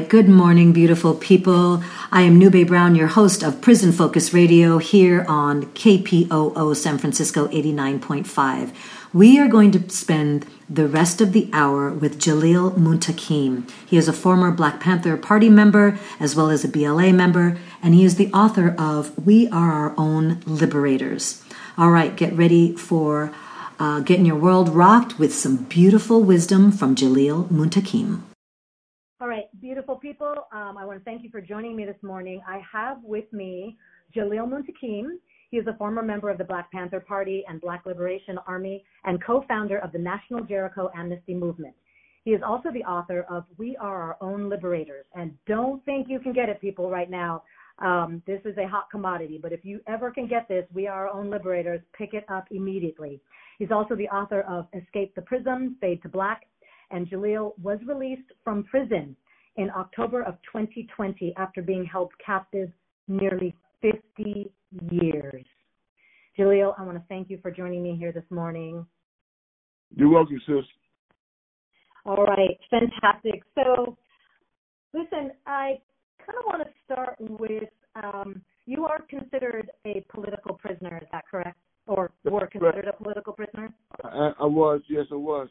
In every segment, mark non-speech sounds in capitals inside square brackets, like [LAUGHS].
Good morning, beautiful people. I am Nube Brown, your host of Prison Focus Radio here on KPOO San Francisco 89.5. We are going to spend the rest of the hour with Jalil Muntaqim. He is a former Black Panther Party member as well as a BLA member, and he is the author of We Are Our Own Liberators. All right, get ready for uh, getting your world rocked with some beautiful wisdom from Jalil Muntaqim. All right, beautiful people. Um, I want to thank you for joining me this morning. I have with me Jalil Muntaqim. He is a former member of the Black Panther Party and Black Liberation Army and co-founder of the National Jericho Amnesty Movement. He is also the author of We Are Our Own Liberators. And don't think you can get it, people, right now. Um, this is a hot commodity, but if you ever can get this, We Are Our Own Liberators, pick it up immediately. He's also the author of Escape the Prism, Fade to Black, and Jalil was released from prison in October of 2020 after being held captive nearly 50 years. Jalil, I want to thank you for joining me here this morning. You're welcome, sis. All right, fantastic. So, listen, I kind of want to start with um, you are considered a political prisoner, is that correct? Or were considered a political prisoner? I, I was, yes, I was.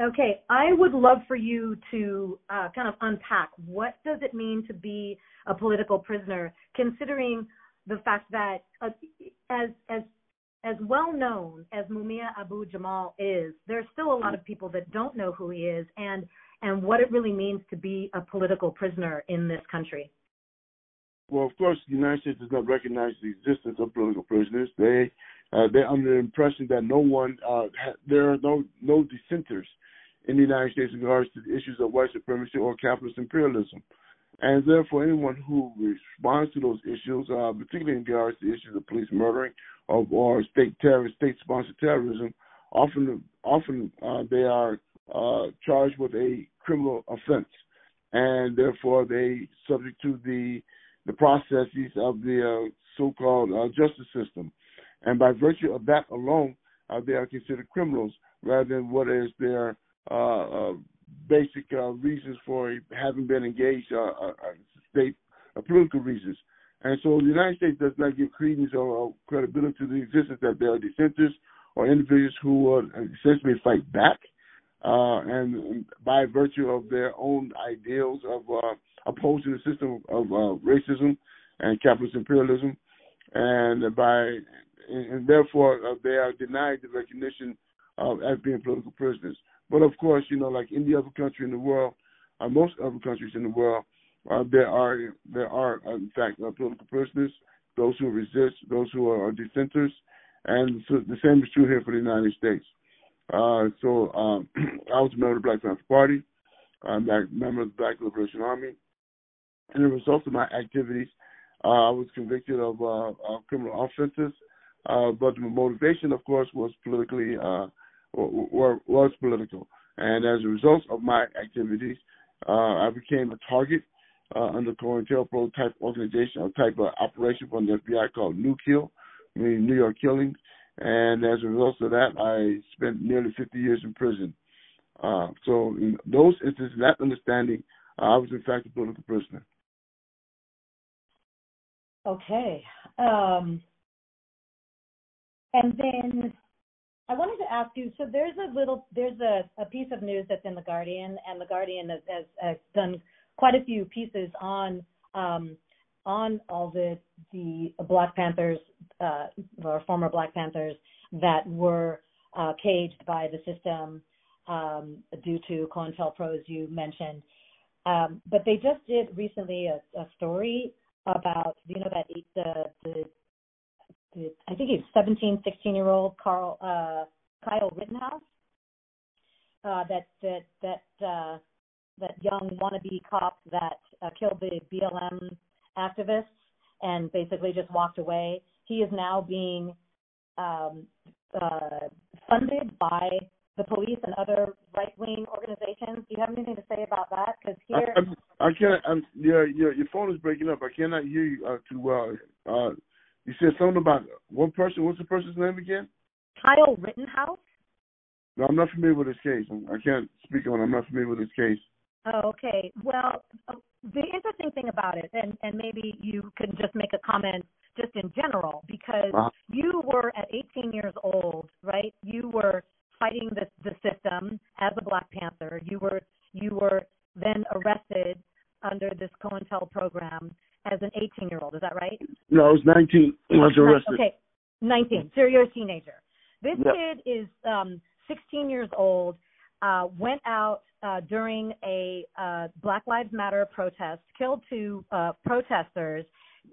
Okay, I would love for you to uh, kind of unpack what does it mean to be a political prisoner, considering the fact that uh, as as as well known as Mumia Abu Jamal is, there's still a lot of people that don't know who he is and and what it really means to be a political prisoner in this country. Well, of course, the United States does not recognize the existence of political prisoners. They uh, they're under the impression that no one uh, ha- there are no no dissenters in the United States in regards to the issues of white supremacy or capitalist imperialism. And therefore, anyone who responds to those issues, uh, particularly in regards to issues of police murdering or, or state terror, state-sponsored terrorism, often often uh, they are uh, charged with a criminal offense, and therefore they subject to the the processes of the uh, so-called uh, justice system. And by virtue of that alone, uh, they are considered criminals rather than what is their uh, uh, basic uh, reasons for having been engaged, uh, state political reasons. And so the United States does not give credence or, credibility to the existence that there are dissenters or individuals who essentially fight back, uh, and by virtue of their own ideals of uh, opposing the system of uh, racism and capitalist imperialism, and by and therefore they are denied the recognition of as being political prisoners. But of course, you know, like any other country in the world, uh, most other countries in the world, uh, there are there are uh, in fact uh, political prisoners, those who resist, those who are dissenters, and so the same is true here for the United States. Uh, so um, [CLEARS THROAT] I was a member of the Black Panther Party. I'm a member of the Black Liberation Army. And as a result of my activities, uh, I was convicted of, uh, of criminal offenses. Uh, but the motivation, of course, was politically uh, was political. And as a result of my activities, uh, I became a target uh, under COINTELPRO type organization or type of operation from the FBI called New Kill, meaning New York Killings. And as a result of that, I spent nearly 50 years in prison. Uh, so in those instances, that understanding, uh, I was in fact a political prisoner. Okay. Um, and then I wanted to ask you. So there's a little, there's a, a piece of news that's in the Guardian, and the Guardian has, has, has done quite a few pieces on um, on all the the Black Panthers uh, or former Black Panthers that were uh, caged by the system um, due to COINTELPRO, you mentioned. Um, but they just did recently a, a story about you know that the the I think he's 17, 16 year old Carl uh, Kyle Rittenhouse. Uh, that that that uh, that young wannabe cop that uh, killed the BLM activists and basically just walked away. He is now being um, uh, funded by the police and other right wing organizations. Do you have anything to say about that? Because here, I, I, I can't. I'm, your, your your phone is breaking up. I cannot hear you uh, too well. Uh, you said something about one person. What's the person's name again? Kyle Rittenhouse. No, I'm not familiar with this case. I can't speak on. I'm not familiar with this case. Oh, okay. Well, uh, the interesting thing about it, and and maybe you can just make a comment just in general, because uh-huh. you were at 18 years old, right? You were fighting the the system as a Black Panther. You were you were then arrested under this COINTEL program as an 18 year old. Is that right? No, I was 19 I was arrested. Okay, 19. So you're a teenager. This yep. kid is um, 16 years old. Uh, went out uh, during a uh, Black Lives Matter protest, killed two uh, protesters,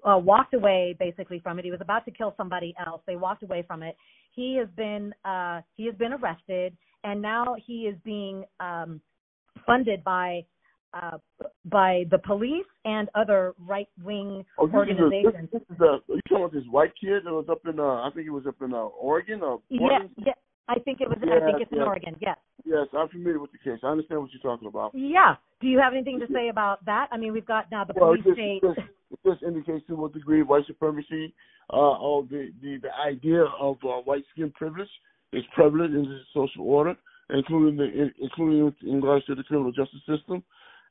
uh, walked away basically from it. He was about to kill somebody else. They walked away from it. He has been uh, he has been arrested, and now he is being um, funded by uh, by the police and other right wing oh, this organizations. Is a, this, this is a, you talking about this white kid that was up in uh, I think it was up in uh, Oregon or yeah, yeah. I think it was. Yeah, I think it's yeah. in Oregon. Yes. Yes, I'm familiar with the case. I understand what you're talking about. Yeah. Do you have anything to say about that? I mean, we've got now the well, police just, state. Just, just indicates to what degree white supremacy uh, or the, the, the idea of uh, white skin privilege is prevalent in the social order, including the including in regards to the criminal justice system.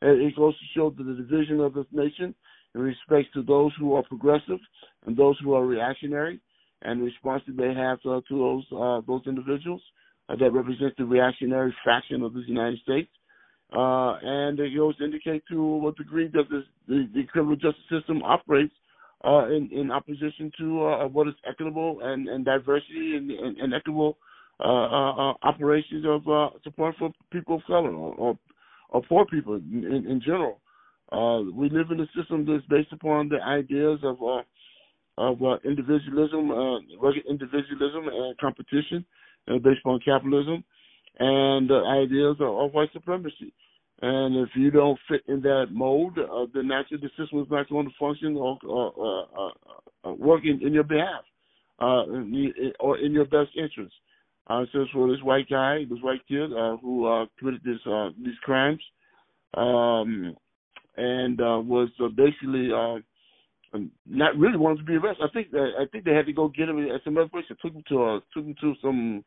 It goes to show the division of this nation in respect to those who are progressive and those who are reactionary, and the response that they have uh, to those uh, those individuals uh, that represent the reactionary faction of the United States. Uh, and it goes to indicate to what degree that this, the, the criminal justice system operates uh, in, in opposition to uh, what is equitable and, and diversity and, and, and equitable uh, operations of support for people of color or, or, or poor people in, in, general. Uh, we live in a system that's based upon the ideas of uh, of uh, individualism, uh, rugged individualism and competition, uh, based upon capitalism, and the ideas of, of white supremacy. And if you don't fit in that mold, uh, then naturally the system is not going to function or, or, or work in, in your behalf or in your best interest. Uh, so for this white guy, this white kid uh, who uh, committed this uh, these crimes, um, and uh, was uh, basically uh, not really wanted to be arrested. I think that, I think they had to go get him at some other place. They took him to uh, took him to some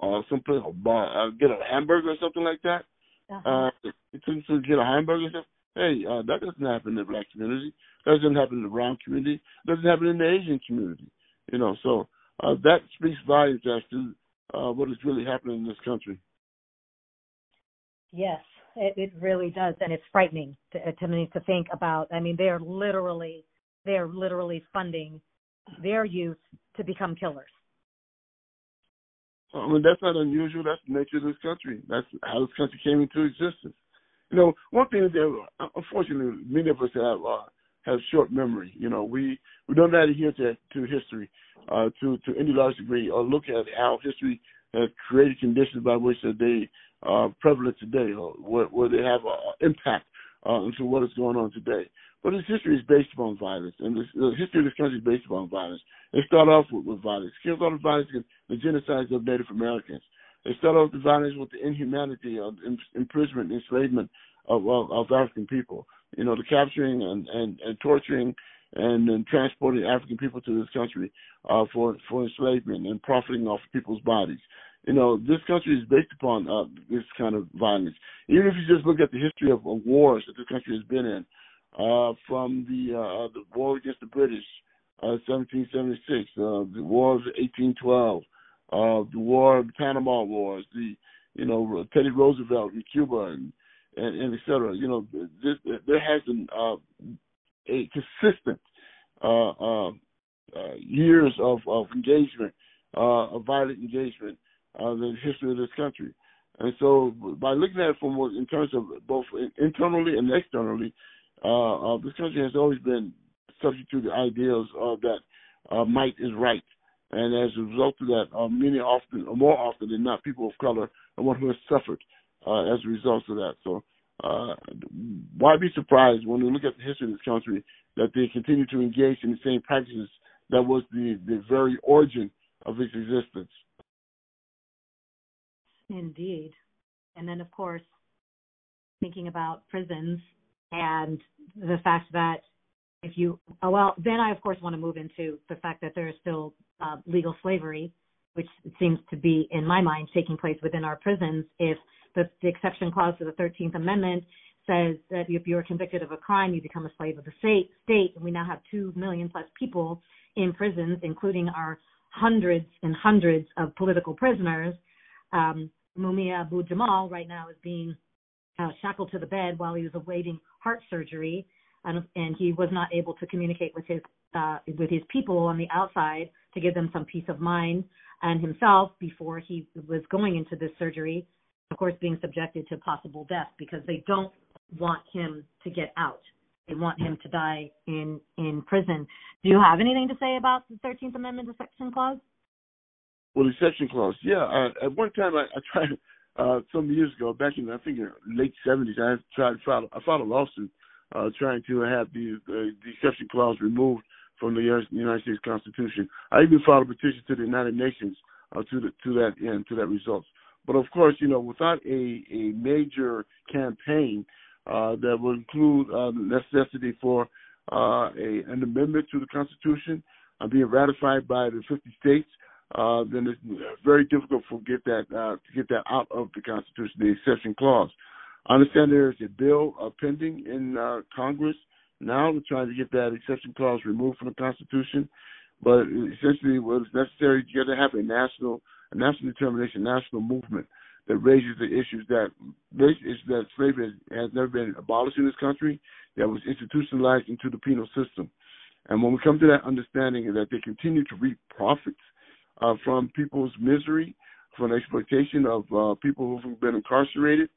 uh, some place, a bar, uh, get a hamburger or something like that. Uh-huh. Uh, they took him to get a hamburger. And stuff. Hey, uh, that doesn't happen in the black community. That doesn't happen in the brown community. That doesn't happen in the Asian community. You know, so uh, that speaks volumes as to uh, what is really happening in this country. Yes, it, it really does, and it's frightening to, to me to think about. I mean, they're literally they're literally funding their youth to become killers. I mean, that's not unusual. That's the nature of this country. That's how this country came into existence. You know, one thing that unfortunately many of us have uh, have short memory. You know, we we don't adhere to to history uh, to to any large degree, or look at how history has created conditions by which they are prevalent today, or where, where they have an impact uh, into what is going on today. But this history is based upon violence, and this, the history of this country is based upon violence. It started off with, with violence. It started off violence against the genocide of Native Americans. It started off with violence with the inhumanity of imprisonment, enslavement of, of, of African people. You know, the capturing and, and, and torturing and, and transporting African people to this country uh, for for enslavement and profiting off people's bodies. You know, this country is based upon uh, this kind of violence. Even if you just look at the history of, of wars that this country has been in, uh, from the uh, the war against the British, uh, 1776, uh, the war of 1812, uh, the war of the Panama Wars, the you know Teddy Roosevelt in Cuba, and and, and et cetera. You know, this, there has been uh, a consistent uh, uh, uh, years of, of engagement, uh, of violent engagement uh, in the history of this country. And so, by looking at it from in terms of both internally and externally, uh, this country has always been subject to the ideals of that might is right. And as a result of that, many often, more often than not, people of color are one who has suffered uh, as a result of that. So, uh, why be surprised when we look at the history of this country that they continue to engage in the same practices that was the, the very origin of its existence? Indeed. And then, of course, thinking about prisons and the fact that if you well then i of course want to move into the fact that there is still uh, legal slavery which seems to be in my mind taking place within our prisons if the, the exception clause to the 13th amendment says that if you're convicted of a crime you become a slave of the state state and we now have 2 million plus people in prisons including our hundreds and hundreds of political prisoners. Um, mumia abu jamal right now is being uh, shackled to the bed while he was awaiting heart surgery, and, and he was not able to communicate with his uh, with his people on the outside to give them some peace of mind, and himself before he was going into this surgery, of course, being subjected to possible death because they don't want him to get out. They want him to die in in prison. Do you have anything to say about the Thirteenth Amendment exception clause? Well, the exception clause, yeah. Uh, at one time, I, I tried uh, some years ago, back in I think in the late seventies, I tried file I filed a lawsuit uh, trying to have the, the the exception clause removed from the United States Constitution. I even filed a petition to the United Nations uh, to the, to that end, to that result. But of course, you know, without a a major campaign uh, that would include uh, the necessity for uh, a, an amendment to the Constitution uh, being ratified by the 50 states, uh, then it's very difficult to get that to get that out of the Constitution, the exception clause. I understand there is a bill pending in Congress now. We're trying to get that exception clause removed from the Constitution, but essentially, what is necessary, you got to have a national, a national determination, national movement that raises the issues that issues that slavery has, never been abolished in this country, that was institutionalized into the penal system. And when we come to that understanding that they continue to reap profits uh, from people's misery, from the exploitation of uh, people who've been incarcerated,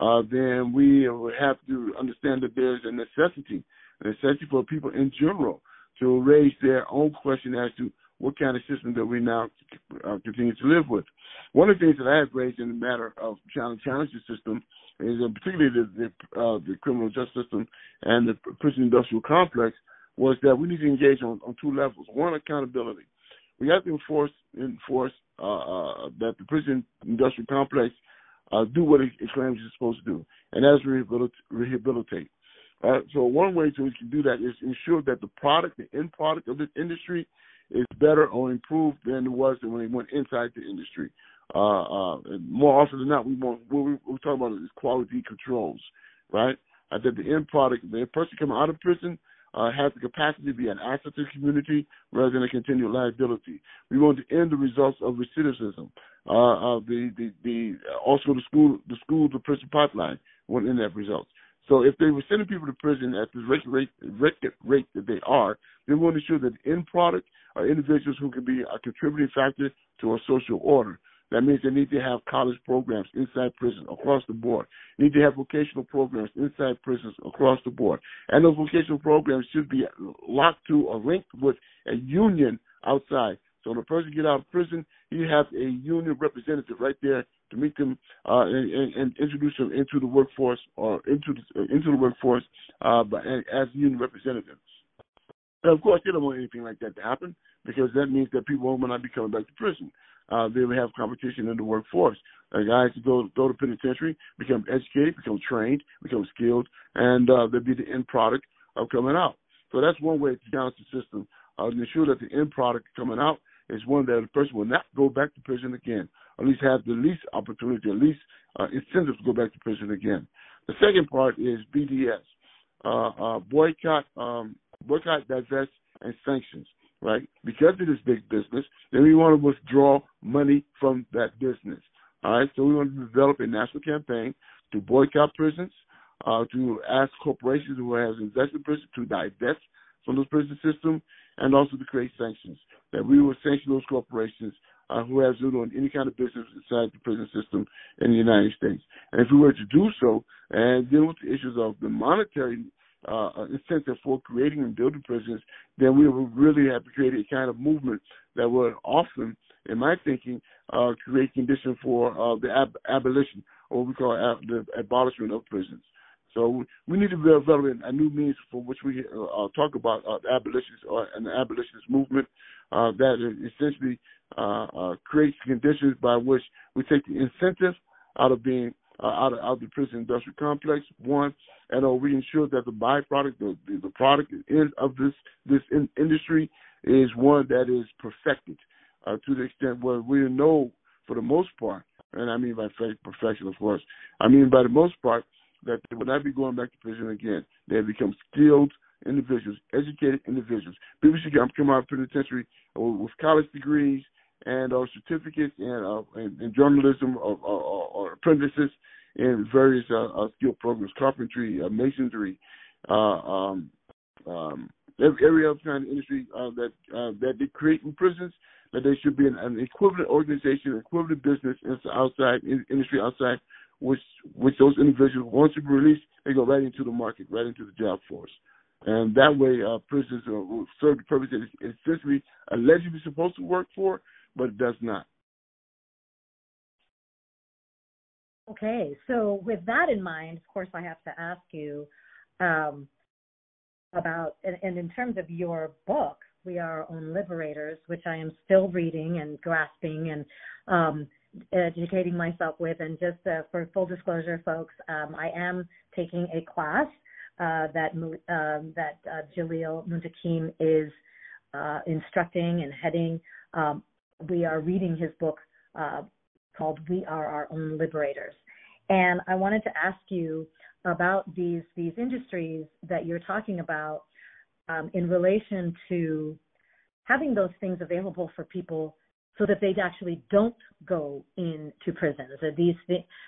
uh, then we have to understand that there's a necessity, a necessity for people in general to raise their own question as to what kind of system that we now uh, continue to live with. One of the things that I have raised in the matter of challenge, challenge the system is particularly the the, uh, the criminal justice system and the prison industrial complex was that we need to engage on, on two levels. One, accountability. We have to enforce enforce uh, uh, that the prison industrial complex uh, do what it, claims it's supposed to do, and that's rehabilitate. Uh, so one way to we can do that is ensure that the product, the end product of this industry, is better or improved than it was when they went inside the industry. Uh, uh, more often than not, we want what we, we're talking about is quality controls, right? Uh, that the end product, the person coming out of prison uh, has the capacity to be an asset to the community rather than a continual liability. We want to end the results of recidivism. Uh, uh, the, the, the, also the school, the school to prison pipeline won't end that results. So if they were sending people to prison at the record rate, rate that they are, they want to ensure that the end product are individuals who can be a contributing factor to a social order. That means they need to have college programs inside prison across the board. They need to have vocational programs inside prisons across the board. And those vocational programs should be locked to or linked with a union outside. So when a person get out of prison, you have a union representative right there to meet them uh, and, and, introduce them into the workforce or into the, into the workforce uh, as union representative. And of course, they don't want anything like that to happen because that means that people will not be coming back to prison uh, they will have competition in the workforce. Uh, guys to go go to penitentiary, become educated, become trained, become skilled, and uh, they'll be the end product of coming out. So that's one way to balance the system. Uh, to ensure that the end product coming out is one that the person will not go back to prison again, at least have the least opportunity, at least uh, incentive to go back to prison again. The second part is BDS, uh, uh, boycott, um, boycott, divest, and sanctions right? Because it is big business, then we want to withdraw money from that business. All right, so we want to develop a national campaign to boycott prisons, uh, to ask corporations who have invested in prisons to divest from those prison system and also to create sanctions. That we will sanction those corporations uh, who have doing any kind of business inside the prison system in the United States. And if we were to do so and deal with the issues of the monetary uh, incentive for creating and building prisons, then we would really have to create a kind of movement that would often, in my thinking, uh, create conditions for uh, the ab- abolition, or what we call ab- the abolishment of prisons. So we need to develop a new means for which we uh, uh talk about uh, abolitionist or an abolitionist movement uh, that essentially uh, uh, creates conditions by which we take the incentive out of being uh, out, of, out of the prison industrial complex. One, and uh, we ensure that the byproduct, the, the, the product of this this in, industry is one that is perfected uh, to the extent where we know, for the most part, and I mean by perfection, of course, I mean by the most part that they will not be going back to prison again. They have become skilled individuals, educated individuals. People should come out of penitentiary with college degrees and uh, certificates and, uh, journalism or, or, or, apprentices in various uh, uh, skill programs, carpentry, uh, masonry, uh, um, um, every other kind of industry that that they create in prisons. That they should be an, an equivalent organization, equivalent business outside in, industry outside, which which those individuals once they released, they go right into the market, right into the job force. And that way, uh, prisons uh, will serve the purpose that it's essentially allegedly supposed to work for, but it does not. Okay, so with that in mind, of course, I have to ask you um, about, and, and in terms of your book, We Are Our Own Liberators, which I am still reading and grasping and um, educating myself with. And just uh, for full disclosure, folks, um, I am taking a class uh, that um, that uh, Jalil Muntaqim is uh, instructing and heading. Um, we are reading his book uh, called "We Are Our Own Liberators," and I wanted to ask you about these these industries that you're talking about um, in relation to having those things available for people so that they actually don't go into prisons. That these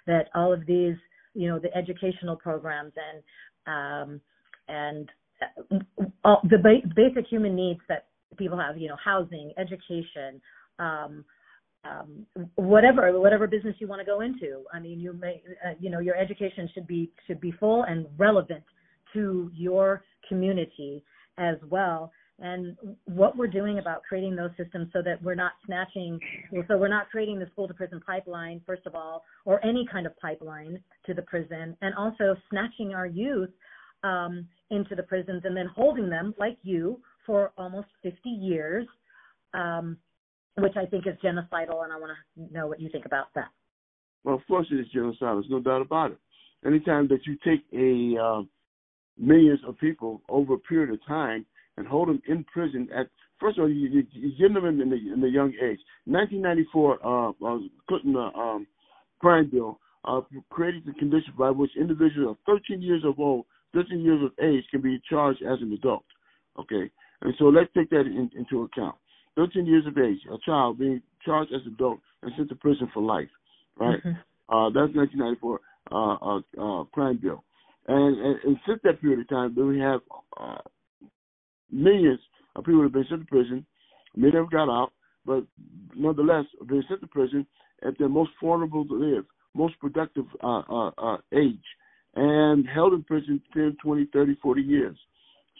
that all of these you know the educational programs and um, and uh, all the ba- basic human needs that people have, you know, housing, education, um, um, whatever whatever business you want to go into. I mean, you may, uh, you know, your education should be should be full and relevant to your community as well. And what we're doing about creating those systems so that we're not snatching, so we're not creating the school to prison pipeline, first of all, or any kind of pipeline to the prison, and also snatching our youth um, into the prisons and then holding them, like you, for almost 50 years, um, which I think is genocidal, and I want to know what you think about that. Well, of course it is genocidal. There's no doubt about it. Anytime that you take a uh, millions of people over a period of time and hold them in prison at first of all you, you, you get them in the in the young age. 1994, uh, uh Clinton uh, um, crime bill uh, created the condition by which individuals of 13 years of old 13 years of age can be charged as an adult. Okay, and so let's take that in, into account. 13 years of age, a child being charged as an adult and sent to prison for life, right? Mm-hmm. Uh, that's 1994 uh, uh, uh, crime bill. And, and, and, since that period of time, then we have uh, millions of people have been sent to prison. Many have got out, but nonetheless, been sent to prison at their most vulnerable to live, most productive uh, uh, uh, age and held in prison 10, 20, 30, 40 years.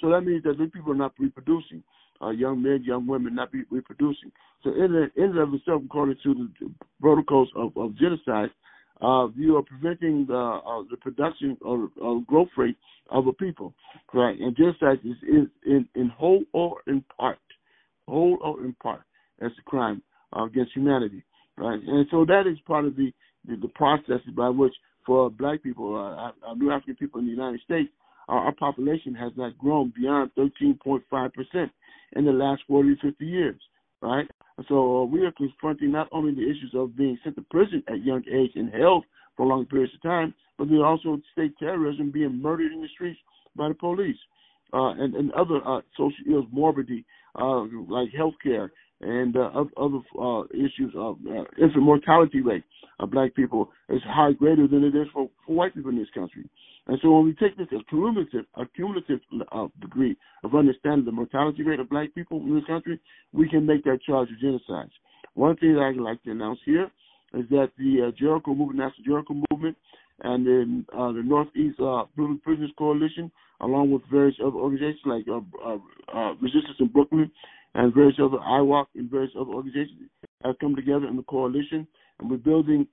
So that means that these people are not reproducing. Uh, young men, young women not be reproducing. So in, in and of itself, according to the protocols of, of genocide, uh, you are preventing the, uh, the production or, or growth rate of a people, right? And genocide is, is in, in whole or in part, whole or in part, as a crime uh, against humanity, right? And so that is part of the, the, the process by which for black people, uh, uh, New African people in the United States, our, our population has not grown beyond 13.5% in the last 40 to 50 years, right? So uh, we are confronting not only the issues of being sent to prison at young age and held for long periods of time, but there's also state terrorism, being murdered in the streets by the police, uh, and, and other uh, social ills, morbidity, uh, like health care and uh, other uh, issues of uh, infant mortality rate of black people is high greater than it is for, for white people in this country. And so when we take this as cumulative, a cumulative uh, degree of understanding the mortality rate of black people in this country, we can make that charge of genocide. One thing that I'd like to announce here is that the uh, Jericho movement, National Jericho movement, and then uh, the Northeast uh, Prisoners Coalition, along with various other organizations like uh, uh, uh, Resistance in Brooklyn and various other IWOC and various other organizations have come together in the coalition, and we're building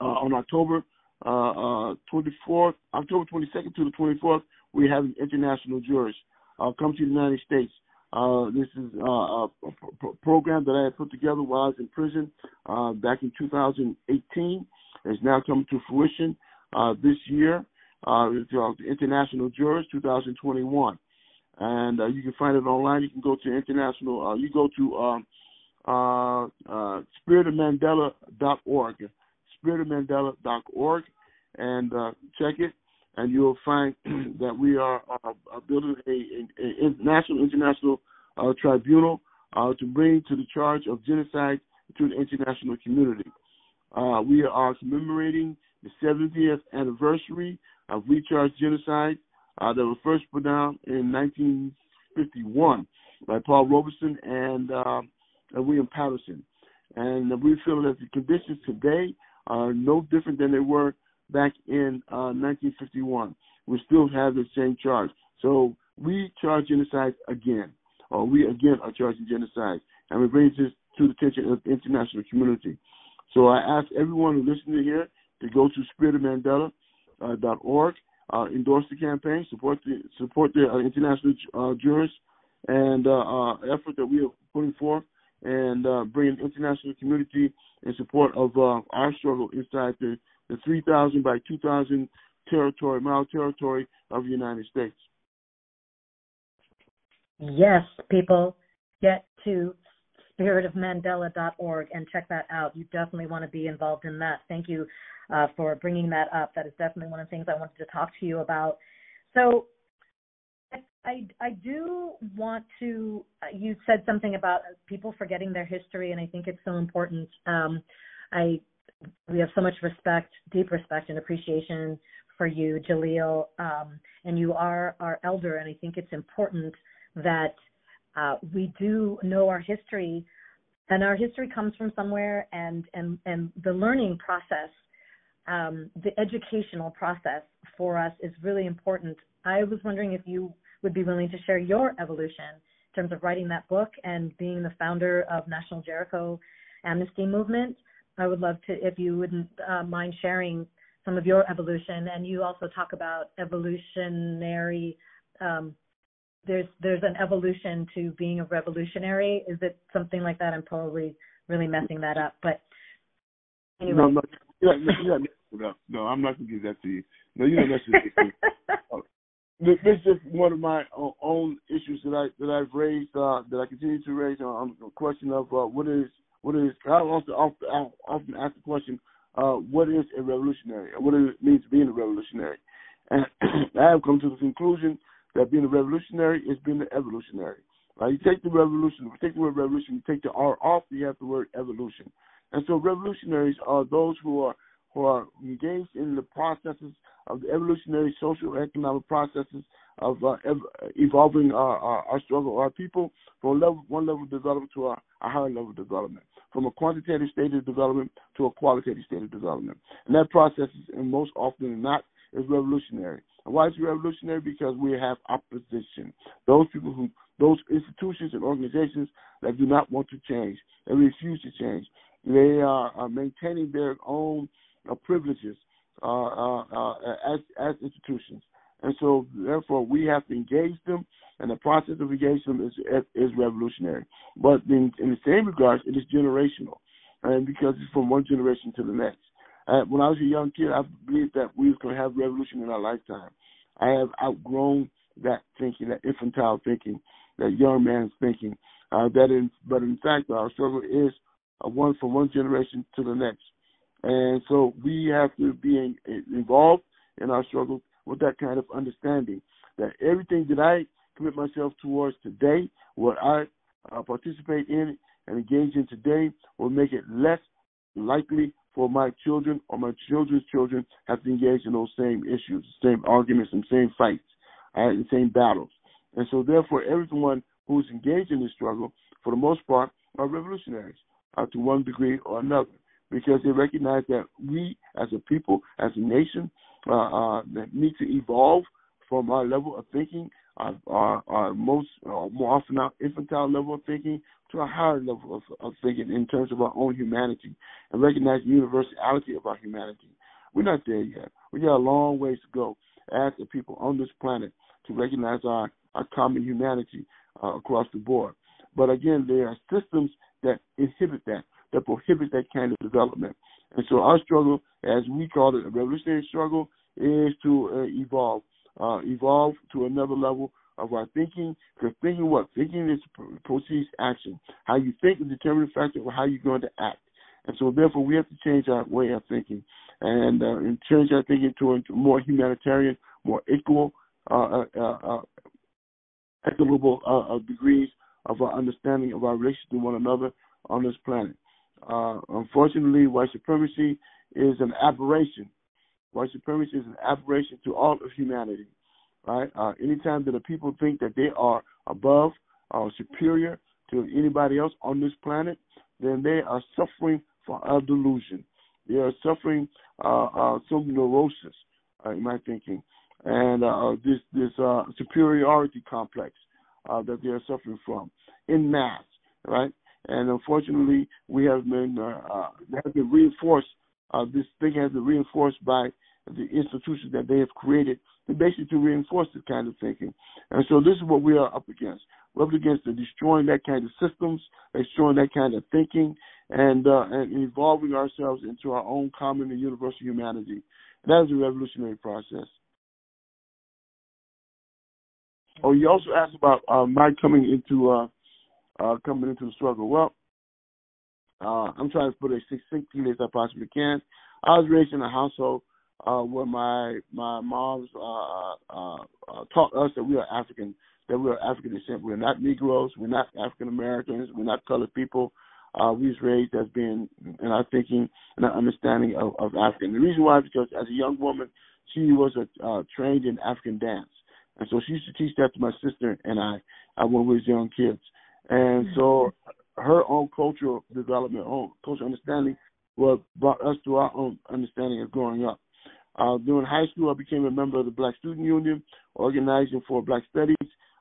on October uh, 24th, uh, October 22nd to the 24th. We have international jurors uh, come to the United States. Uh, this is uh, a, program that I had put together while I was in prison back in 2018. It's now coming to fruition this year. it's the International Jurors 2021 and uh, you can find it online. You can go to international. Uh, you go to um, uh, uh, spiritofmandela.org, spiritofmandela.org, and uh, check it, and you'll find [CLEARS THROAT] that we are uh, building a, a, a, national international uh, tribunal uh, to bring to the charge of genocide to the international community. Uh, we are commemorating the 70th anniversary of We Charge Genocide uh, that was first put down in 1951 by Paul Robeson and uh, William Patterson. And we feel that the conditions today are no different than they were back in uh, 1951. We still have the same charge. So we charge genocide again, or we again are charging genocide, and we bring this to the attention of the international community. So I ask everyone who listens here to go to spiritofmandela.org uh, endorse the campaign, support the support the uh, international uh, jurors and uh, uh, effort that we are putting forth, and uh, the international community in support of uh, our struggle inside the, the 3,000 by 2,000 territory, my territory of the United States. Yes, people, get to spiritofmandela.org and check that out. You definitely want to be involved in that. Thank you uh, for bringing that up. That is definitely one of the things I wanted to talk to you about. So, I, I do want to. Uh, you said something about people forgetting their history, and I think it's so important. Um, I we have so much respect, deep respect, and appreciation for you, Jalil, um, and you are our elder, and I think it's important that uh, we do know our history, and our history comes from somewhere, and and and the learning process, um, the educational process for us is really important. I was wondering if you would be willing to share your evolution in terms of writing that book and being the founder of National Jericho Amnesty Movement. I would love to, if you wouldn't uh, mind sharing some of your evolution, and you also talk about evolutionary um, there's there's an evolution to being a revolutionary. Is it something like that? I'm probably really messing that up, but anyway. No, no, yeah, yeah, no, no, I'm not gonna give that to you. No, you don't necessarily. This is just one of my own issues that I that I've raised uh, that I continue to raise on the question of uh, what is what is I also often, often ask the question uh, what is a revolutionary what does it mean to being a revolutionary and [CLEARS THROAT] I have come to the conclusion that being a revolutionary is being an evolutionary. Right? You take the revolution, you take the word revolution, you take the R off, you have the word evolution. And so revolutionaries are those who are who are engaged in the processes of the evolutionary social economic processes of uh, ev- evolving our, our, our, struggle, our people from level, one level of development to a, a higher level of development, from a quantitative state of development to a qualitative state of development. And that process, is, and most often than not, is revolutionary. And why is it revolutionary? Because we have opposition. Those people who, those institutions and organizations that do not want to change and refuse to change. They are, are maintaining their own uh, privileges as as institutions, and so therefore we have to engage them, and the process of engaging them is is revolutionary. But in, in the same regards, it is generational, and because it's from one generation to the next. Uh, when I was a young kid, I believed that we was going to have revolution in our lifetime. I have outgrown that thinking, that infantile thinking, that young man's thinking. Uh, that in, but in fact, our struggle is uh, one from one generation to the next, and so we have to be involved in our struggle with that kind of understanding. That everything that I commit myself towards today, what I uh, participate in and engage in today, will make it less likely for my children or my children's children have to engage in those same issues, same arguments, and same fights, and the same battles. And so, therefore, everyone who's engaged in this struggle, for the most part, are revolutionaries uh, to one degree or another, because they recognize that we, as a people, as a nation, uh, uh, need to evolve from our level of thinking, our, our, our most, uh, more often our infantile level of thinking, to a higher level of, of thinking in terms of our own humanity and recognize the universality of our humanity. We're not there yet. We got a long ways to go as the people on this planet to recognize our, our common humanity uh, across the board. But again, there are systems that inhibit that, that prohibit that kind of development. And so our struggle, as we call it, a revolutionary struggle, is to uh, evolve, uh, evolve to another level of our thinking. Because thinking what? Thinking is proceeds action. How you think is determining factor of how you're going to act. And so, therefore, we have to change our way of thinking and, uh, and change our thinking to a more humanitarian, more equal, uh, uh, uh, equitable degrees of our understanding of our relationship to one another on this planet. Uh, unfortunately, white supremacy is an aberration. White supremacy is an aberration to all of humanity right? Uh, anytime that the people think that they are above or superior to anybody else on this planet, then they are suffering from a delusion. They are suffering uh, uh, some neurosis, uh, in my thinking, and uh, this this superiority complex that they are suffering from in mass, right? And unfortunately, we have been uh, uh, have been reinforced. Uh, this thing has been reinforced by the institutions that they have created to basically to reinforce this kind of thinking. And so this is what we are up against. We're up against destroying that kind of systems, destroying that kind of thinking, and uh, and evolving ourselves into our own common and universal humanity. That was a revolutionary process. Oh, you also asked about uh, my coming into uh, uh, coming into the struggle. Well, uh, I'm trying to put it as succinctly as I possibly can. I was raised in a household uh, where my my moms uh, uh, uh, taught us that we are African, that we are African descent. We're not Negroes. We're not African Americans. We're not colored people. Uh, we was raised as being in our thinking and our understanding of, of African. The reason why is because as a young woman, she was a, uh, trained in African dance, and so she used to teach that to my sister and I uh, when we was young kids. And so her own cultural development, own cultural understanding, what brought us to our own understanding of growing up. Uh, during high school, I became a member of the Black Student Union, organizing for Black Studies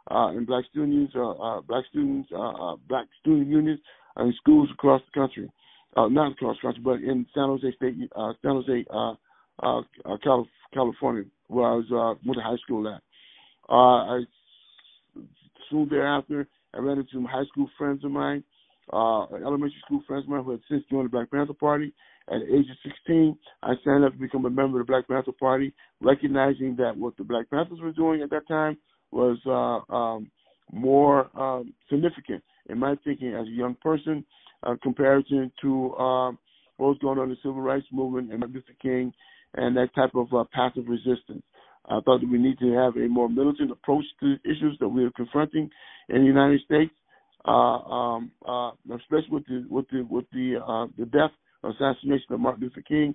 uh, and Black students, uh, uh, Black students, uh, uh, Black student unions in schools across the country. Uh, not across the country, but in San Jose State, uh, San Jose, uh, uh, uh, California, where I was uh, went to high school at. Uh, I soon thereafter, I ran into high school friends of mine, uh, elementary school friends of mine who had since joined the Black Panther Party. At the age of 16, I signed up to become a member of the Black Panther Party, recognizing that what the Black Panthers were doing at that time was uh, um, more um, significant in my thinking as a young person, uh, comparison to uh, what was going on in the civil rights movement and Martin Luther King and that type of uh, passive resistance. I thought that we need to have a more militant approach to issues that we are confronting in the United States, uh, um, uh, especially with the with the with the uh, the death assassination of Martin Luther King.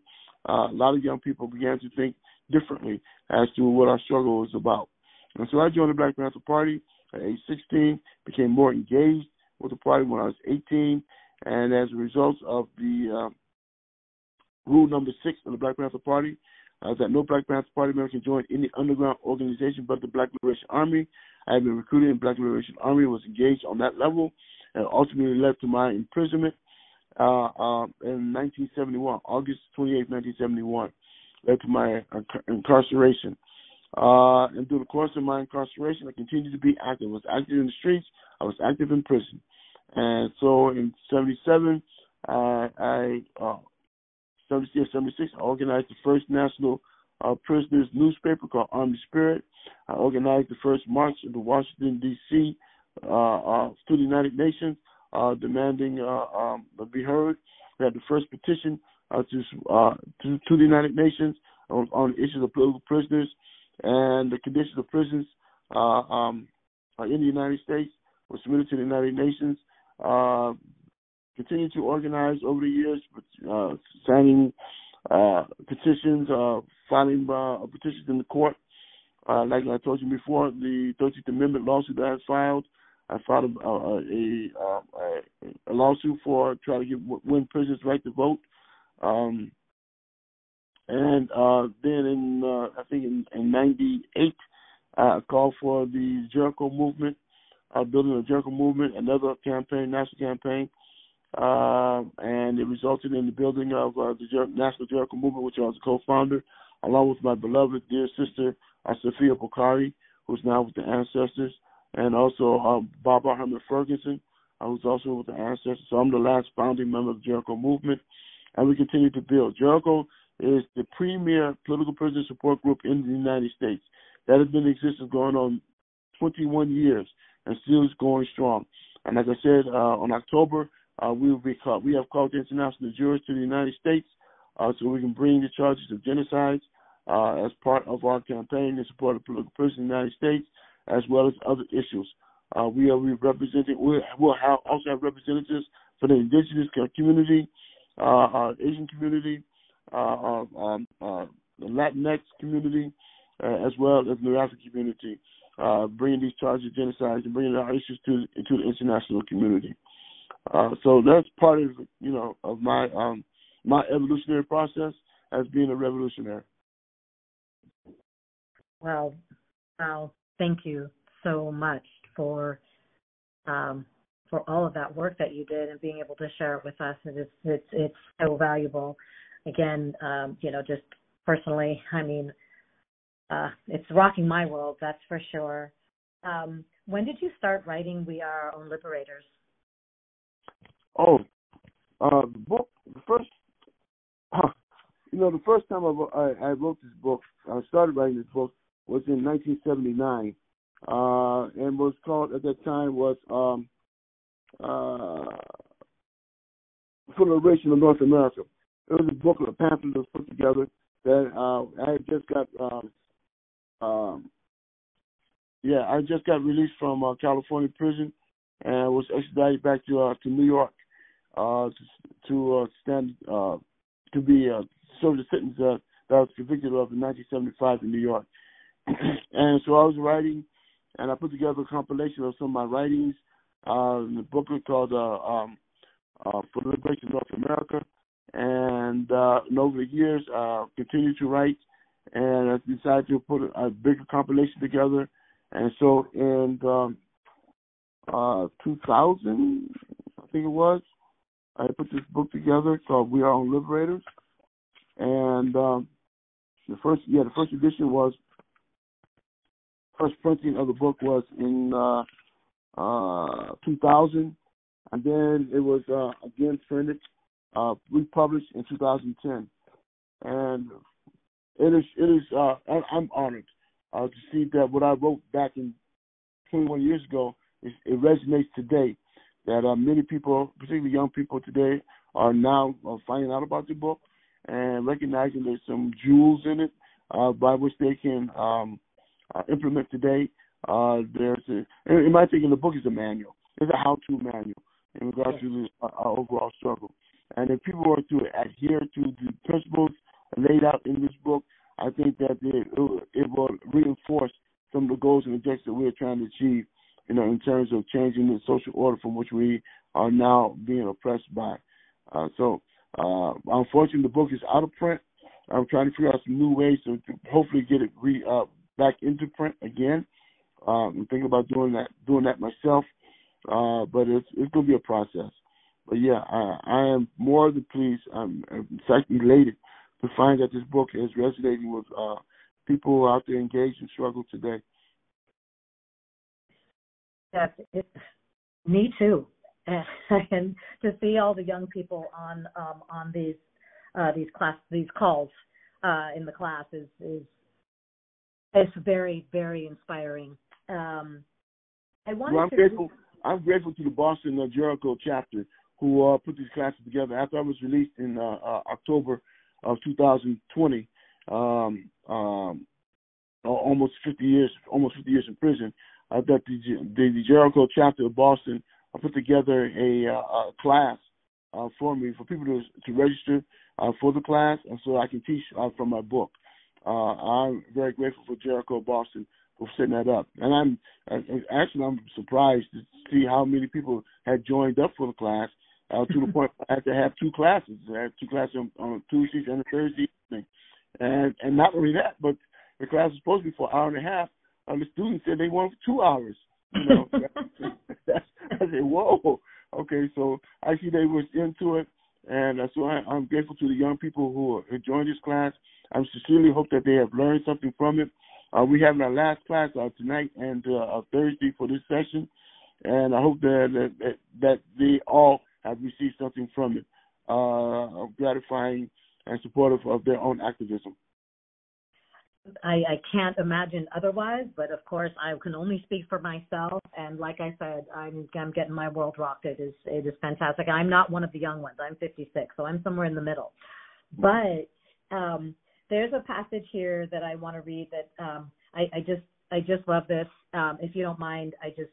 Uh, a lot of young people began to think differently as to what our struggle was about. And so I joined the Black Panther Party at age 16, became more engaged with the party when I was 18, and as a result of the uh, rule number six of the Black Panther Party, uh, that no Black Panther Party member can join any underground organization but the Black Liberation Army. I had been recruited in Black Liberation Army, was engaged on that level, and ultimately led to my imprisonment uh, uh, in 1971, August 28, 1971, led to my incarceration. Uh, and through the course of my incarceration, I continued to be active. I was active in the streets. I was active in prison. And so in 77, uh, I, uh, 76, 76, I organized the first national uh, prisoners newspaper called Army Spirit. I organized the first march in Washington, D.C. Uh, uh, to the United Nations uh, demanding uh, um, be heard. We had the first petition to, to, to the United Nations on, on issues of political prisoners and the conditions of prisons um, in the United States was submitted to the United Nations. Uh, continue to organize over the years, uh, signing uh, petitions, uh, filing uh, petitions in the court. Uh, like I told you before, the 13th Amendment lawsuit that I filed, I filed a, a, a, a lawsuit for trying to give win prisoners right to vote. Um, and uh, then in uh, I think in, in '98, I called for the Jericho movement, uh, building a Jericho movement, another campaign, national campaign, uh, and it resulted in the building of uh, the Jer- National Jericho Movement, which I was a co-founder, along with my beloved dear sister uh, Safiya Bukhari, who's now with the Ancestors, and also uh, Barbara Herman Ferguson, who's also with the Ancestors. So I'm the last founding member of the Jericho Movement, and we continue to build. Jericho is the premier political prisoner support group in the United States. That has been in existence going on 21 years and still is going strong. And as I said, uh, on October, uh, we will be called, we have called international jurors to the United States uh, so we can bring the charges of genocide uh, as part of our campaign in support of political prisoners in the United States, as well as other issues. Uh, we are representing, we will have, also have representatives for the indigenous community, uh, Asian community, uh, um, the Latinx community, as well as the African community, bringing these charges of genocide and bringing our issues to to the international community. Uh, so that's part of you know of my um, my evolutionary process as being a revolutionary. Well, wow! Thank you so much for um, for all of that work that you did and being able to share it with us. It's it's it's so valuable again, um, you know, just personally, I mean, uh, it's rocking my world, that's for sure. Um, when did you start writing We Are Our Own Liberators? Oh, uh, the book, the first, you know, the first time I, I, I wrote this book, I started writing this book was in 1979, uh, and was called at that time was um, uh, for the Liberation of North America. It was a book, a pamphlet that was put together that uh, I just got. Um, um, yeah, I just got released from uh, California prison and was extradited back to uh, to New York uh, to, uh, stand uh, to be uh, served a sentence uh, that I was convicted of in 1975 in New York. [CLEARS THROAT] and so I was writing, and I put together a compilation of some of my writings uh, in a booklet called uh, um, uh, "For the Liberation of North America." And, uh, and over the years, uh, continued to write, and I decided to put a, a bigger compilation together. And so in um, uh, 2000, I think it was, I put this book together called We Are All Liberators, and um, the first yeah the first edition was first printing of the book was in uh, uh, 2000, and then it was uh, again printed, uh, republished in 2010, and it is it is uh, I'm honored uh, to see that what I wrote back in 21 years ago it resonates today that uh, many people, particularly young people today, are now uh, finding out about the book and recognizing there's some jewels in it uh, by which they can um, uh, implement today. Uh, there's a, in my thinking, the book is a manual. It's a how-to manual in regards to the, uh, overall struggle. And if people were to adhere to the principles laid out in this book, I think that it, it will reinforce some of the goals and objectives that we're trying to achieve you know, in terms of changing the social order from which we are now being oppressed by. Uh, so, uh, unfortunately, the book is out of print. I'm trying to figure out some new ways to, to hopefully get it re, uh, back into print again. Um, I'm thinking about doing that, doing that myself. Uh, but it's it's to be a process. But yeah, I, I am more than pleased. I'm, in fact elated to find that this book is resonating with uh, people out there engaged in struggle today. That's it. Me too. [LAUGHS] And to see all the young people on um, on these uh, these class these calls uh, in the class is is it's very very inspiring. Um, I wanted well, I'm to grateful. I'm grateful to the Boston uh, Jericho chapter who uh, put these classes together. After I was released in uh, uh, October of 2020, um, um, almost 50 years, almost 50 years in prison, uh, that the, the, the Jericho chapter of Boston uh, put together a, uh, a class uh, for me for people to to register uh, for the class, and so I can teach uh, from my book. Uh, I'm very grateful for Jericho Boston for setting that up, and I'm actually I'm surprised to see how many people had joined up for the class. Uh, to the [LAUGHS] point I had to have two classes. I had two classes on, on Tuesdays and a Thursday evening, and and not only that, but the class was supposed to be for an hour and a half, um, the students said they want two hours. You know, [LAUGHS] that's, I said, whoa. Okay, so I see they was into it, and so I, I'm grateful to the young people who are joined this class. I sincerely hope that they have learned something from it. Uh, we have our last class uh, tonight and uh, Thursday for this session, and I hope that that, that they all have received something from it, uh, gratifying and supportive of their own activism. I, I can't imagine otherwise, but of course I can only speak for myself. And like I said, I'm I'm getting my world rocked. It is it is fantastic. I'm not one of the young ones. I'm 56, so I'm somewhere in the middle. But um, there's a passage here that I want to read that um, I, I just I just love this. Um, if you don't mind, I just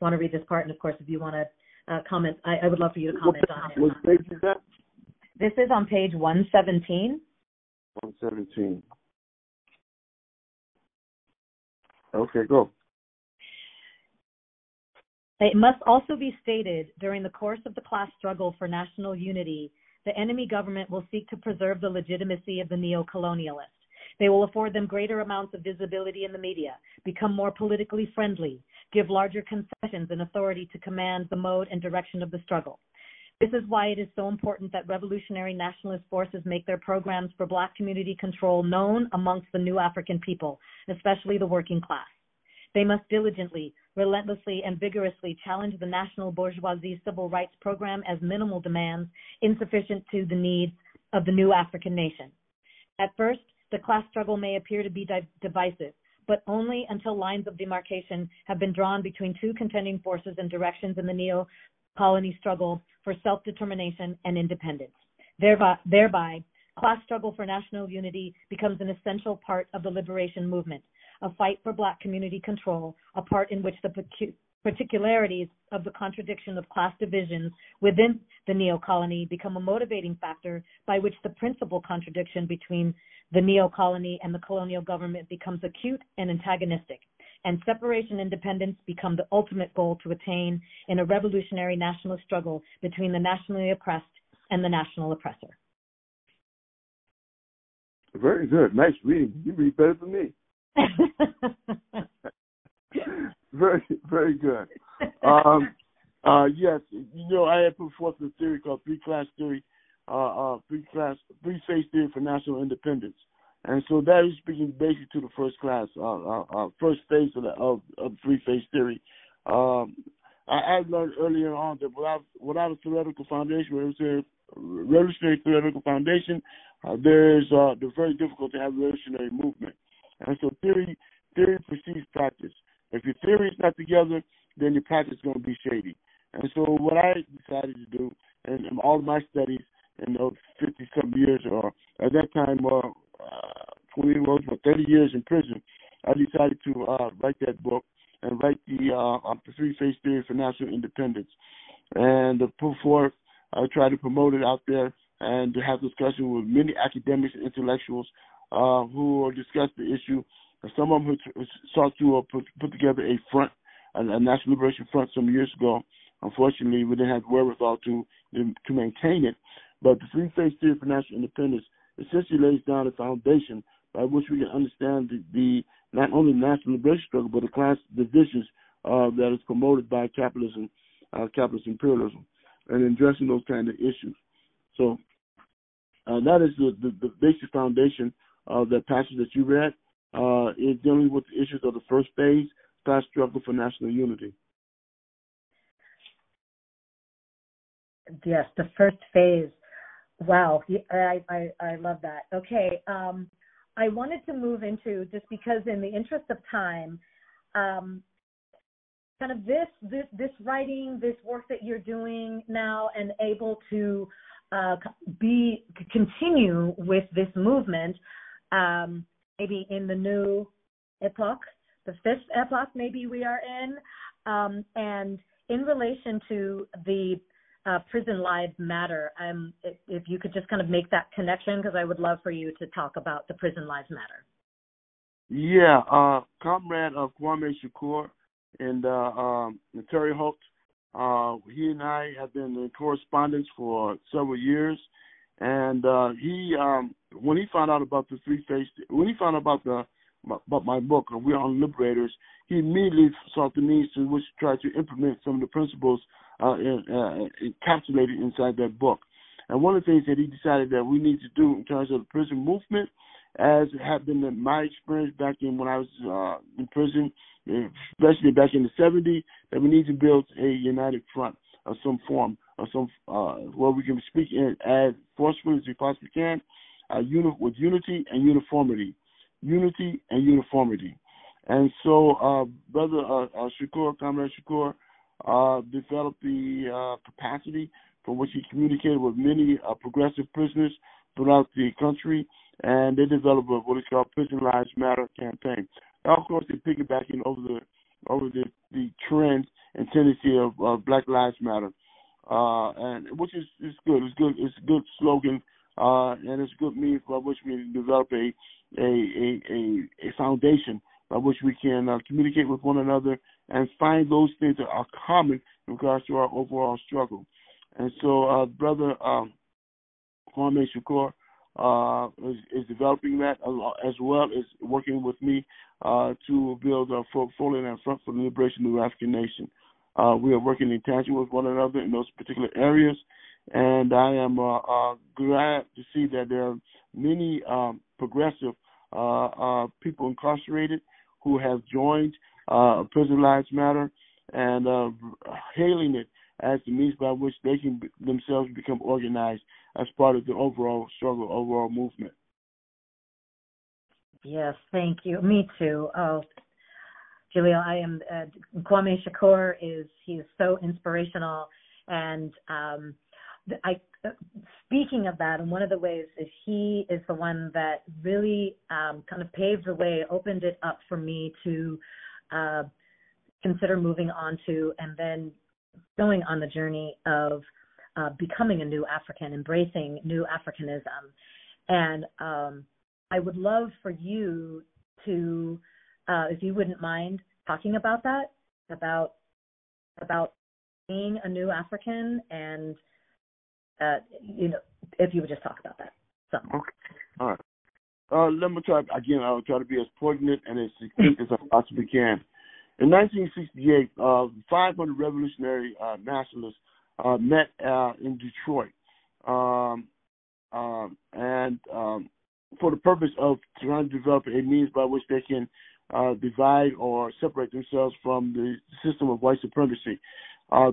want to read this part. And of course, if you want to uh, comment, I, I would love for you to comment on it. What page is that? This is on page 117. 117. Okay, go. It must also be stated during the course of the class struggle for national unity, the enemy government will seek to preserve the legitimacy of the neo-colonialists. They will afford them greater amounts of visibility in the media, become more politically friendly, give larger concessions and authority to command the mode and direction of the struggle. This is why it is so important that revolutionary nationalist forces make their programs for black community control known amongst the new African people, especially the working class. They must diligently, relentlessly, and vigorously challenge the national bourgeoisie civil rights program as minimal demands insufficient to the needs of the new African nation. At first, the class struggle may appear to be di- divisive, but only until lines of demarcation have been drawn between two contending forces and directions in the neo colony struggle for self determination and independence. Thereby, thereby, class struggle for national unity becomes an essential part of the liberation movement, a fight for Black community control, a part in which the particularities of the contradiction of class divisions within the neo-colony become a motivating factor by which the principal contradiction between the neo-colony and the colonial government becomes acute and antagonistic, and separation independence become the ultimate goal to attain in a revolutionary national struggle between the nationally oppressed and the national oppressor. Very good. Nice reading. You read better than me. [LAUGHS] very, very good. Um, uh, yes, you know, I had put forth a theory called three class theory, uh, uh, three class, three phase theory for national independence. And so that is speaking basically to the first class, uh, uh, uh first phase of the of, of three phase theory. Um, I, I learned earlier on that without without a theoretical foundation, revolutionary, revolutionary theoretical foundation, uh, there is uh, very difficult to have a revolutionary movement. And so theory theory precedes practice. If your theory is not together, then your practice is going to be shady. And so what I decided to do, and, and all my studies in those 50 some years, or at that time, uh, 20 was 30 years in prison, I decided to uh, write that book and write the uh, three phase theory for national independence. And to put forth, I try to promote it out there and to have discussion with many academics and intellectuals uh, who will discuss the issue. Some of them who sought to uh, put, put together a front, a, a national liberation front some years ago. Unfortunately, we didn't have the wherewithal to to maintain it. But the three phase theory for national independence essentially lays down a foundation by which we can understand the, the not only national liberation struggle, but the class divisions uh, that is promoted by capitalism, uh, capitalist imperialism, and addressing those kind of issues. So uh, that is the, the, the, basic foundation of the passage that you read. Uh, is dealing with the issues of the first phase, class struggle for national unity. Yes, the first phase. Wow, I I, I love that. Okay, um, I wanted to move into just because, in the interest of time, um, kind of this this this writing, this work that you're doing now, and able to uh, be continue with this movement, um, maybe in the new epoch, the fifth epoch, maybe we are in, um, and in relation to the uh, Prison Lives Matter. Um, if, if, you could just kind of make that connection, because I would love for you to talk about the Prison Lives Matter. Yeah, uh, comrade of Kwame Shakur and uh, um, Terry Holt, uh, he and I have been in correspondence for several years, and uh, he, um, when he found out about the three phase, when he found out about the about my book, We Are Liberators, he immediately sought the means to which try to implement some of the principles uh, uh, encapsulated inside that book. And one of the things that he decided that we need to do in terms of the prison movement, as had been in my experience back in when I was uh, in prison, especially back in the 70s, that we need to build a united front of some form, of some uh, where we can speak in as forcefully as we possibly can, uh, uni- with unity and uniformity, unity and uniformity. And so, uh, brother uh, uh, Shakur, Comrade Shakur, uh, developed the uh, capacity for which he communicated with many uh, progressive prisoners throughout the country, and they developed what is called Prison Lives Matter campaign. Now, of course, they're piggybacking over the over the the trend and tendency of Black Lives Matter, uh, and which is is good. It's good. It's a good slogan, uh, and it's a good means by which we develop a a a a, a foundation by which we can uh, communicate with one another and find those things that are common in regards to our overall struggle. And so, uh, brother um, Kwame Shakur uh, is, is, developing that as well as working with me uh, to build a portfolio and front for the liberation of the African nation. Uh, we are working in tandem with one another in those particular areas, and I am uh, uh, glad to see that there are many um, progressive people incarcerated who have joined uh, Prison Lives Matter and uh, hailing it as the means by which they can themselves become organized as part of the overall struggle, overall movement. Yes, thank you. Me too. Oh, Jalil, I am. Uh, Kwame Shakur is he is so inspirational, and um, I. Uh, speaking of that, and one of the ways is he is the one that really um, kind of paved the way, opened it up for me to uh, consider moving on to, and then going on the journey of uh, becoming a new African, embracing new Africanism, and um, I would love for you to, uh, if you wouldn't mind talking about that, about about being a new African, and uh, you know, if you would just talk about that. So. Okay. All right. Uh, let me try again. I'll try to be as poignant and as succinct as I possibly can. In 1968, uh, 500 revolutionary uh, nationalists uh, met uh, in Detroit, um, um, and um, for the purpose of trying to develop a means by which they can uh, divide or separate themselves from the system of white supremacy.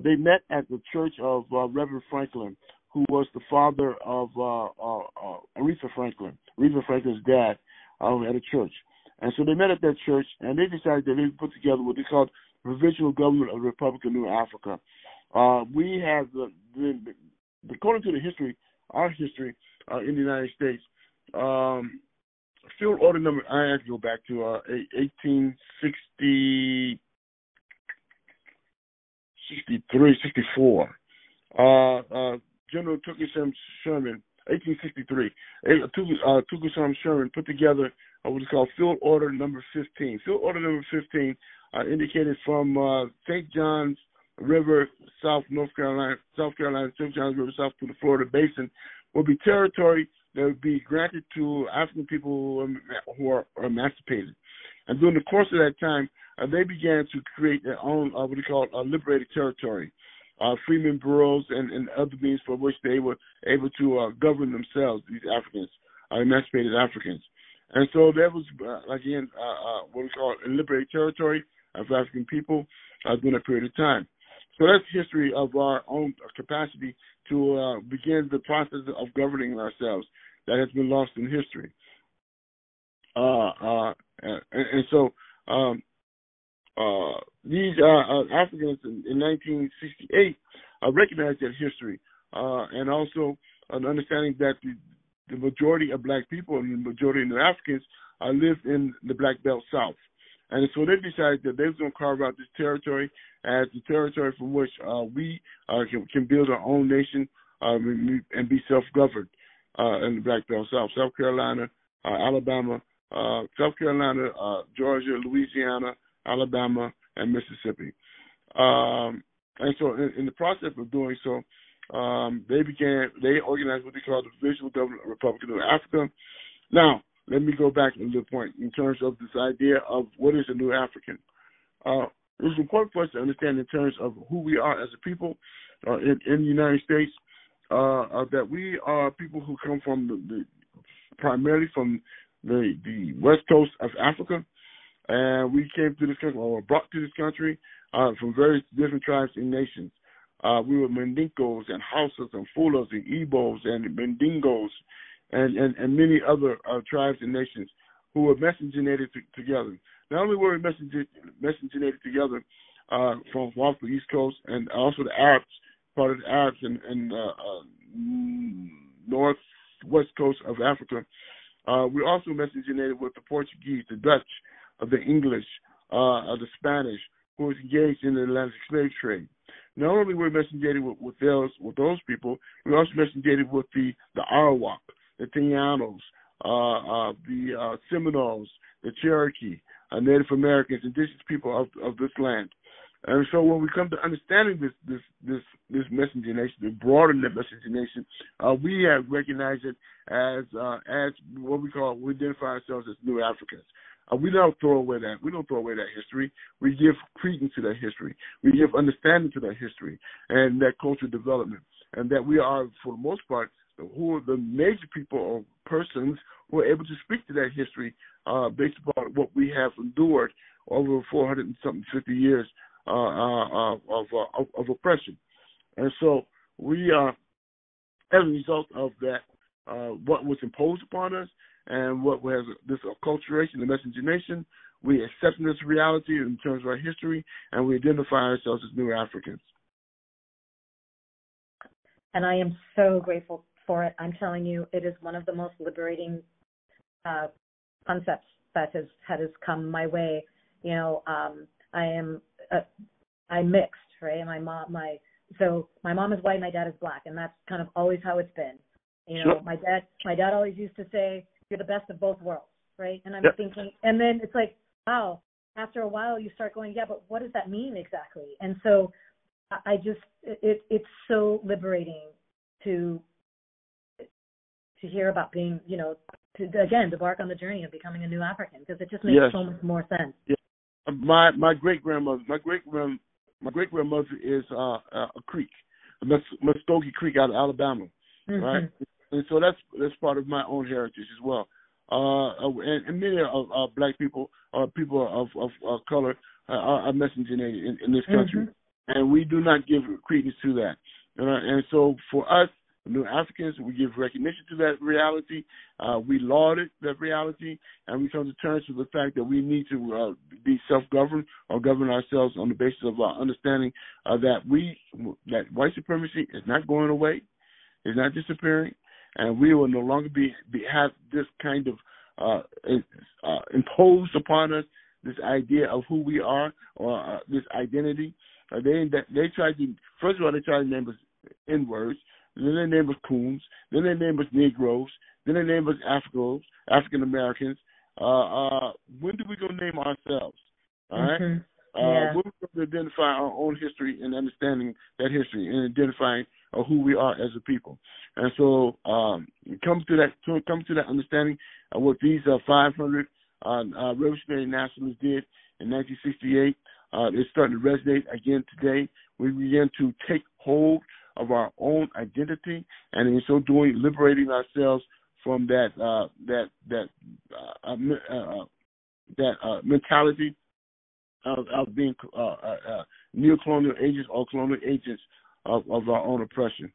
They met at the church of Reverend Franklin, who was the father of uh, uh, uh, Aretha Franklin, Aretha Franklin's dad, uh, at a church. And so they met at that church, and they decided that they put together what they called Provisional Government of the Republic of New Africa. Uh, we have the, the, according to the history, our history uh, in the United States, um, field order number, I have to go back to uh, 1860, 63, 64. Uh, uh, General Tookie Sherman, 1863. Uh, Tookie Sherman put together uh, what is called Field Order Number 15. Field Order Number 15 uh, indicated from uh, St. John's River, South North Carolina, South Carolina, St. John's River, south to the Florida Basin, will be territory that would be granted to African people who are, who are emancipated. And during the course of that time, uh, they began to create their own, uh, what they call a liberated territory, uh, freemen bureaus and, and other means for which they were able to uh, govern themselves, these Africans, uh, emancipated Africans. And so there was, uh, again, uh, uh, what we call a liberated territory of African people uh, during that period of time. So that's the history of our own capacity to uh, begin the process of governing ourselves that has been lost in history. Uh, uh, and, and, so um, uh, these uh, Africans in, in 1968 recognized that history and also an understanding that the, the majority of black people and the majority of Africans lived in the Black Belt South. And so they decided that they were going to carve out this territory as the territory from which uh, we uh, can, can, build our own nation um, and be self-governed uh, in the Black Belt South, South Carolina, uh, Alabama, uh, South Carolina, uh, Georgia, Louisiana, Alabama, and Mississippi. Um, and so, in, in, the process of doing so, um, they began. They organized what they called the Provisional Government Republic of Africa. Now, let me go back a the point in terms of this idea of what is a new African. Uh, it's important for us to understand in terms of who we are as a people uh, in, in, the United States uh, uh, that we are people who come from the, the, primarily from the the west coast of Africa, and we came to this country or were brought to this country uh, from various different tribes and nations. Uh, we were Mandingos and Hausas and Fulas and Igbos and Mandingos and, and, and many other uh, tribes and nations who were miscegenated t- together. Not only were we miscegenated together uh, from off the East Coast and also the Arabs, part of the Arabs and, and uh, uh, northwest coast of Africa, uh, we also miscegenated with the Portuguese, the Dutch, uh, the English, uh, of the Spanish, who was engaged in the Atlantic slave trade. Not only were we miscegenated with, with those with those people, we also miscegenated with the the Arawak, the Tainos, uh, uh, the uh, Seminoles, the Cherokee, uh, Native Americans, indigenous people of, of this land. And so when we come to understanding this this this this nation, the broader miscegenation, uh, we have recognized it as uh, as what we call we identify ourselves as new Africans. Uh, we don't throw away that we don't throw away that history. We give credence to that history. We give understanding to that history and that cultural development, and that we are for the most part who are the major people or persons who are able to speak to that history uh, based upon what we have endured over 400 and something 50 years uh, uh, of, uh, of, of oppression. And so we, uh, as a result of that, uh, what was imposed upon us and what we have this acculturation, the miscegenation. We accept this reality in terms of our history, and we identify ourselves as new Africans. And I am so grateful for it. I'm telling you, it is one of the most liberating uh, concepts that has that has come my way. You know, um, I am uh, I'm mixed, right? My mom, my so my mom is white, my dad is black, and that's kind of always how it's been. You know, Sure. my dad my dad always used to say, "You're the best of both worlds," right? And I'm Yep. thinking, and then it's like, wow. After a while, you start going, yeah, but what does that mean exactly? And so, I just it it's so liberating to to hear about being, you know, to again to embark on the journey of becoming a new African because it just makes Yes. so much more sense. my my great grandmother my great grand my great grandmother is uh, uh, a creek, Mus- Muskogee Creek out of Alabama, right? And so that's that's part of my own heritage as well. Uh, uh, and, and many of uh, black people or people of of, of color uh, are, are miscegenated in, in this country, Mhm. and we do not give credence to that. Uh, and so for us, New Africans, we give recognition to that reality. Uh, we laud it, that reality, and we come to terms with the fact that we need to uh, be self-governed or govern ourselves on the basis of our understanding uh, that we that white supremacy is not going away, is not disappearing, and we will no longer be, be have this kind of uh, uh, imposed upon us this idea of who we are or uh, this identity. Uh, they they try to first of all they tried to name us N words. Then they name us coons. Then they name us Negroes. Then they name us Afros, African Americans. Uh, uh, when do we go name ourselves? All right. Mhm. Uh, Yeah. We're going to identify our own history and understanding that history and identifying uh, who we are as a people. And so, um, come to that come to that understanding of what these uh, 500 uh, uh, revolutionary nationalists did in 1968. Uh, it's starting to resonate again today. We begin to take hold of our own identity, and in so doing, liberating ourselves from that uh, that that uh, uh, uh, that uh, mentality of, of being uh, neo-colonial agents or colonial agents of, of our own oppression.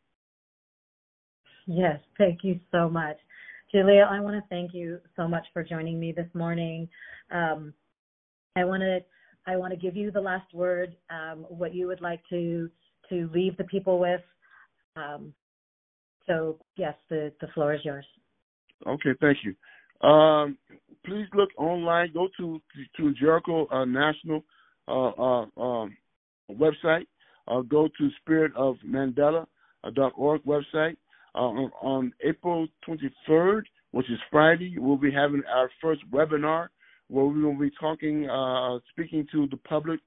Yes, thank you so much. Jalil, I want to thank you so much for joining me this morning. Um, I want to I want to give you the last word, um, what you would like to to leave the people with. Um, so yes, the, the floor is yours. Okay, thank you. Um, please look online. Go to to Jericho uh, National uh, uh, um, website. Uh, go to spiritofmandela.org website. Uh, on, April 23rd, which is Friday, we'll be having our first webinar where we will be talking, uh, speaking to the public,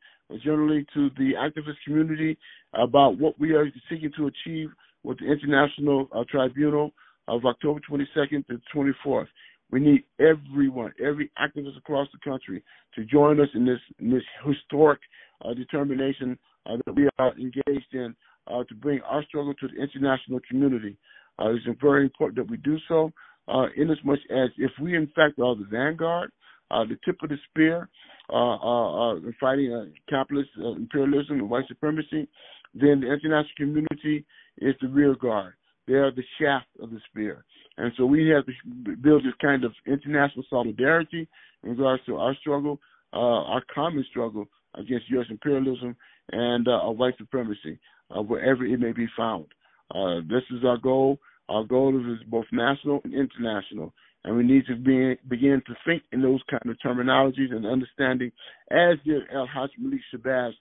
generally to the activist community, about what we are seeking to achieve with the International uh, Tribunal of October 22nd to 24th. We need everyone, every activist across the country, to join us in this in this historic uh, determination uh, that we are engaged in uh, to bring our struggle to the international community. Uh, it's very important that we do so, uh, in as much as if we in fact are the vanguard, uh, the tip of the spear, uh, uh, fighting capitalist imperialism and white supremacy, then the international community is the rear guard. They are the shaft of the spear. And so we have to build this kind of international solidarity in regards to our struggle, our common struggle against U.S. imperialism and uh, white supremacy, uh, wherever it may be found. Uh, this is our goal. Our goal is both national and international. And we need to be, begin to think in those kind of terminologies and understanding, as did El-Hajj Malik Shabazz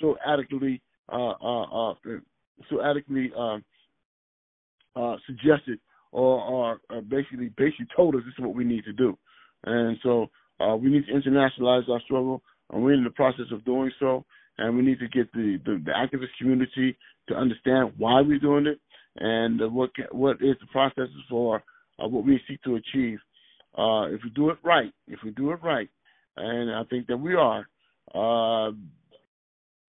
so adequately, uh, uh, uh, so adequately uh, suggested or, or, basically basically told us this is what we need to do. And so we need to internationalize our struggle, and we're in the process of doing so. And we need to get the, the, the activist community to understand why we're doing it and what what is the processes for uh, what we seek to achieve. Uh, if we do it right, if we do it right, and I think that we are, uh,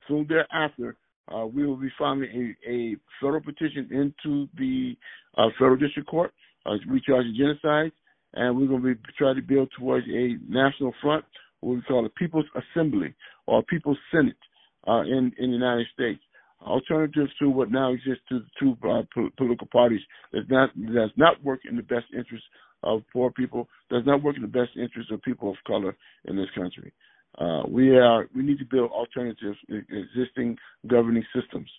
soon thereafter, uh, we will be filing a, a federal petition into the uh, federal district court, uh, recharging genocide, and we're going to be trying to build towards a national front, what we call a People's Assembly or a People's Senate uh, in in the United States. Alternatives to what now exists to the two uh, po- political parties does not does not work in the best interest of poor people does not work in the best interest of people of color in this country. Uh, we are we need to build alternative existing governing systems,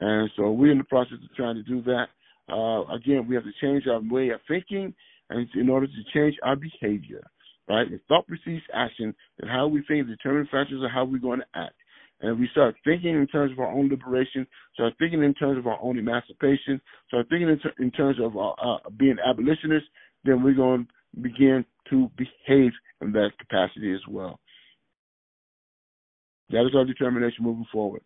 and so we're in the process of trying to do that. Uh, again, we have to change our way of thinking, and in order to change our behavior, right? If thought precedes action, then how we think determine factors of how we're going to act. And we start thinking in terms of our own liberation, start thinking in terms of our own emancipation, start thinking in, ter- in terms of uh, uh, being abolitionists, then we're going to begin to behave in that capacity as well. That is our determination moving forward.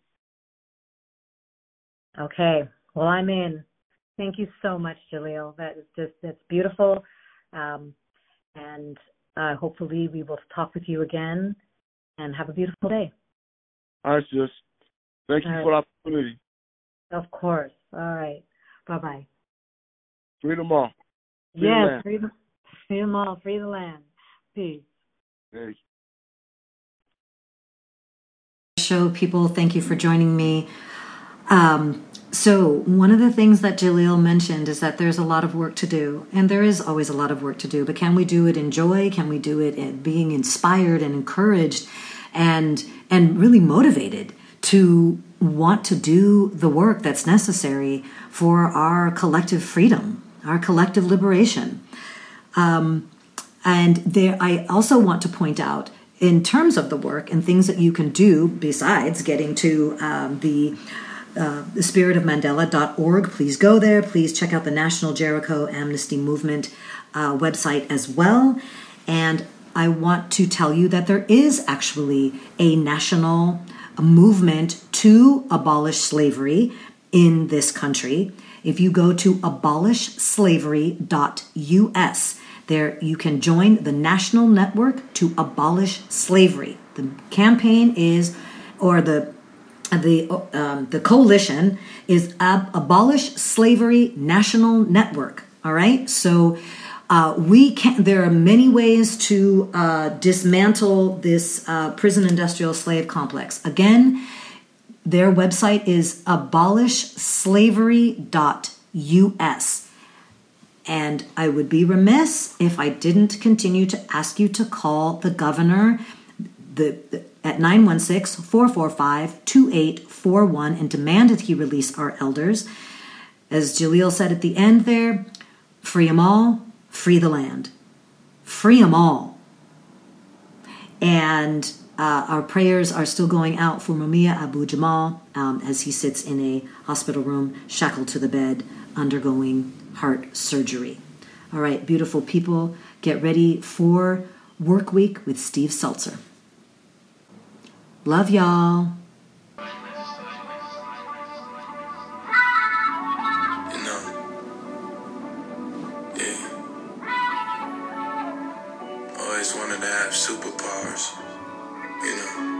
Okay. Well, I'm in. Thank you so much, Jalil. That is just that's beautiful. Um, and uh, hopefully we will talk with you again and have a beautiful day. All right, sis. Thank you All for the opportunity. Of course. All right. Bye bye. Freedom all. Free Yes, land. free the, free them all, free the land. Peace. Thank you. show people thank you for joining me um, so one of the things that jalil mentioned is that there's a lot of work to do and there is always a lot of work to do but can we do it in joy can we do it in being inspired and encouraged and and really motivated to want to do the work that's necessary for our collective freedom our collective liberation um, and there, I also want to point out, in terms of the work and things that you can do besides getting to um, the uh, the spiritofmandela.org, please go there. Please check out the National Jericho Amnesty Movement uh, website as well. And I want to tell you that there is actually a national movement to abolish slavery in this country. If you go to abolishslavery.us, there you can join the national network to abolish slavery. The campaign is, or the the um, the coalition is Ab- Abolish Slavery National Network. All right, so uh, we can. There are many ways to uh, dismantle this uh, prison industrial slave complex. Again, their website is abolishslavery.us. And I would be remiss if I didn't continue to ask you to call the governor the, the- at 916 445 2841 and demand that he release our elders. As Jalil said at the end there, free them all, free the land. Free them all. And uh, our prayers are still going out for Mumia Abu Jamal um, as he sits in a hospital room, shackled to the bed, undergoing heart surgery. All right, beautiful people, get ready for Work Week with Steve Zeltzer. Love y'all. Wanted to have superpowers, you know.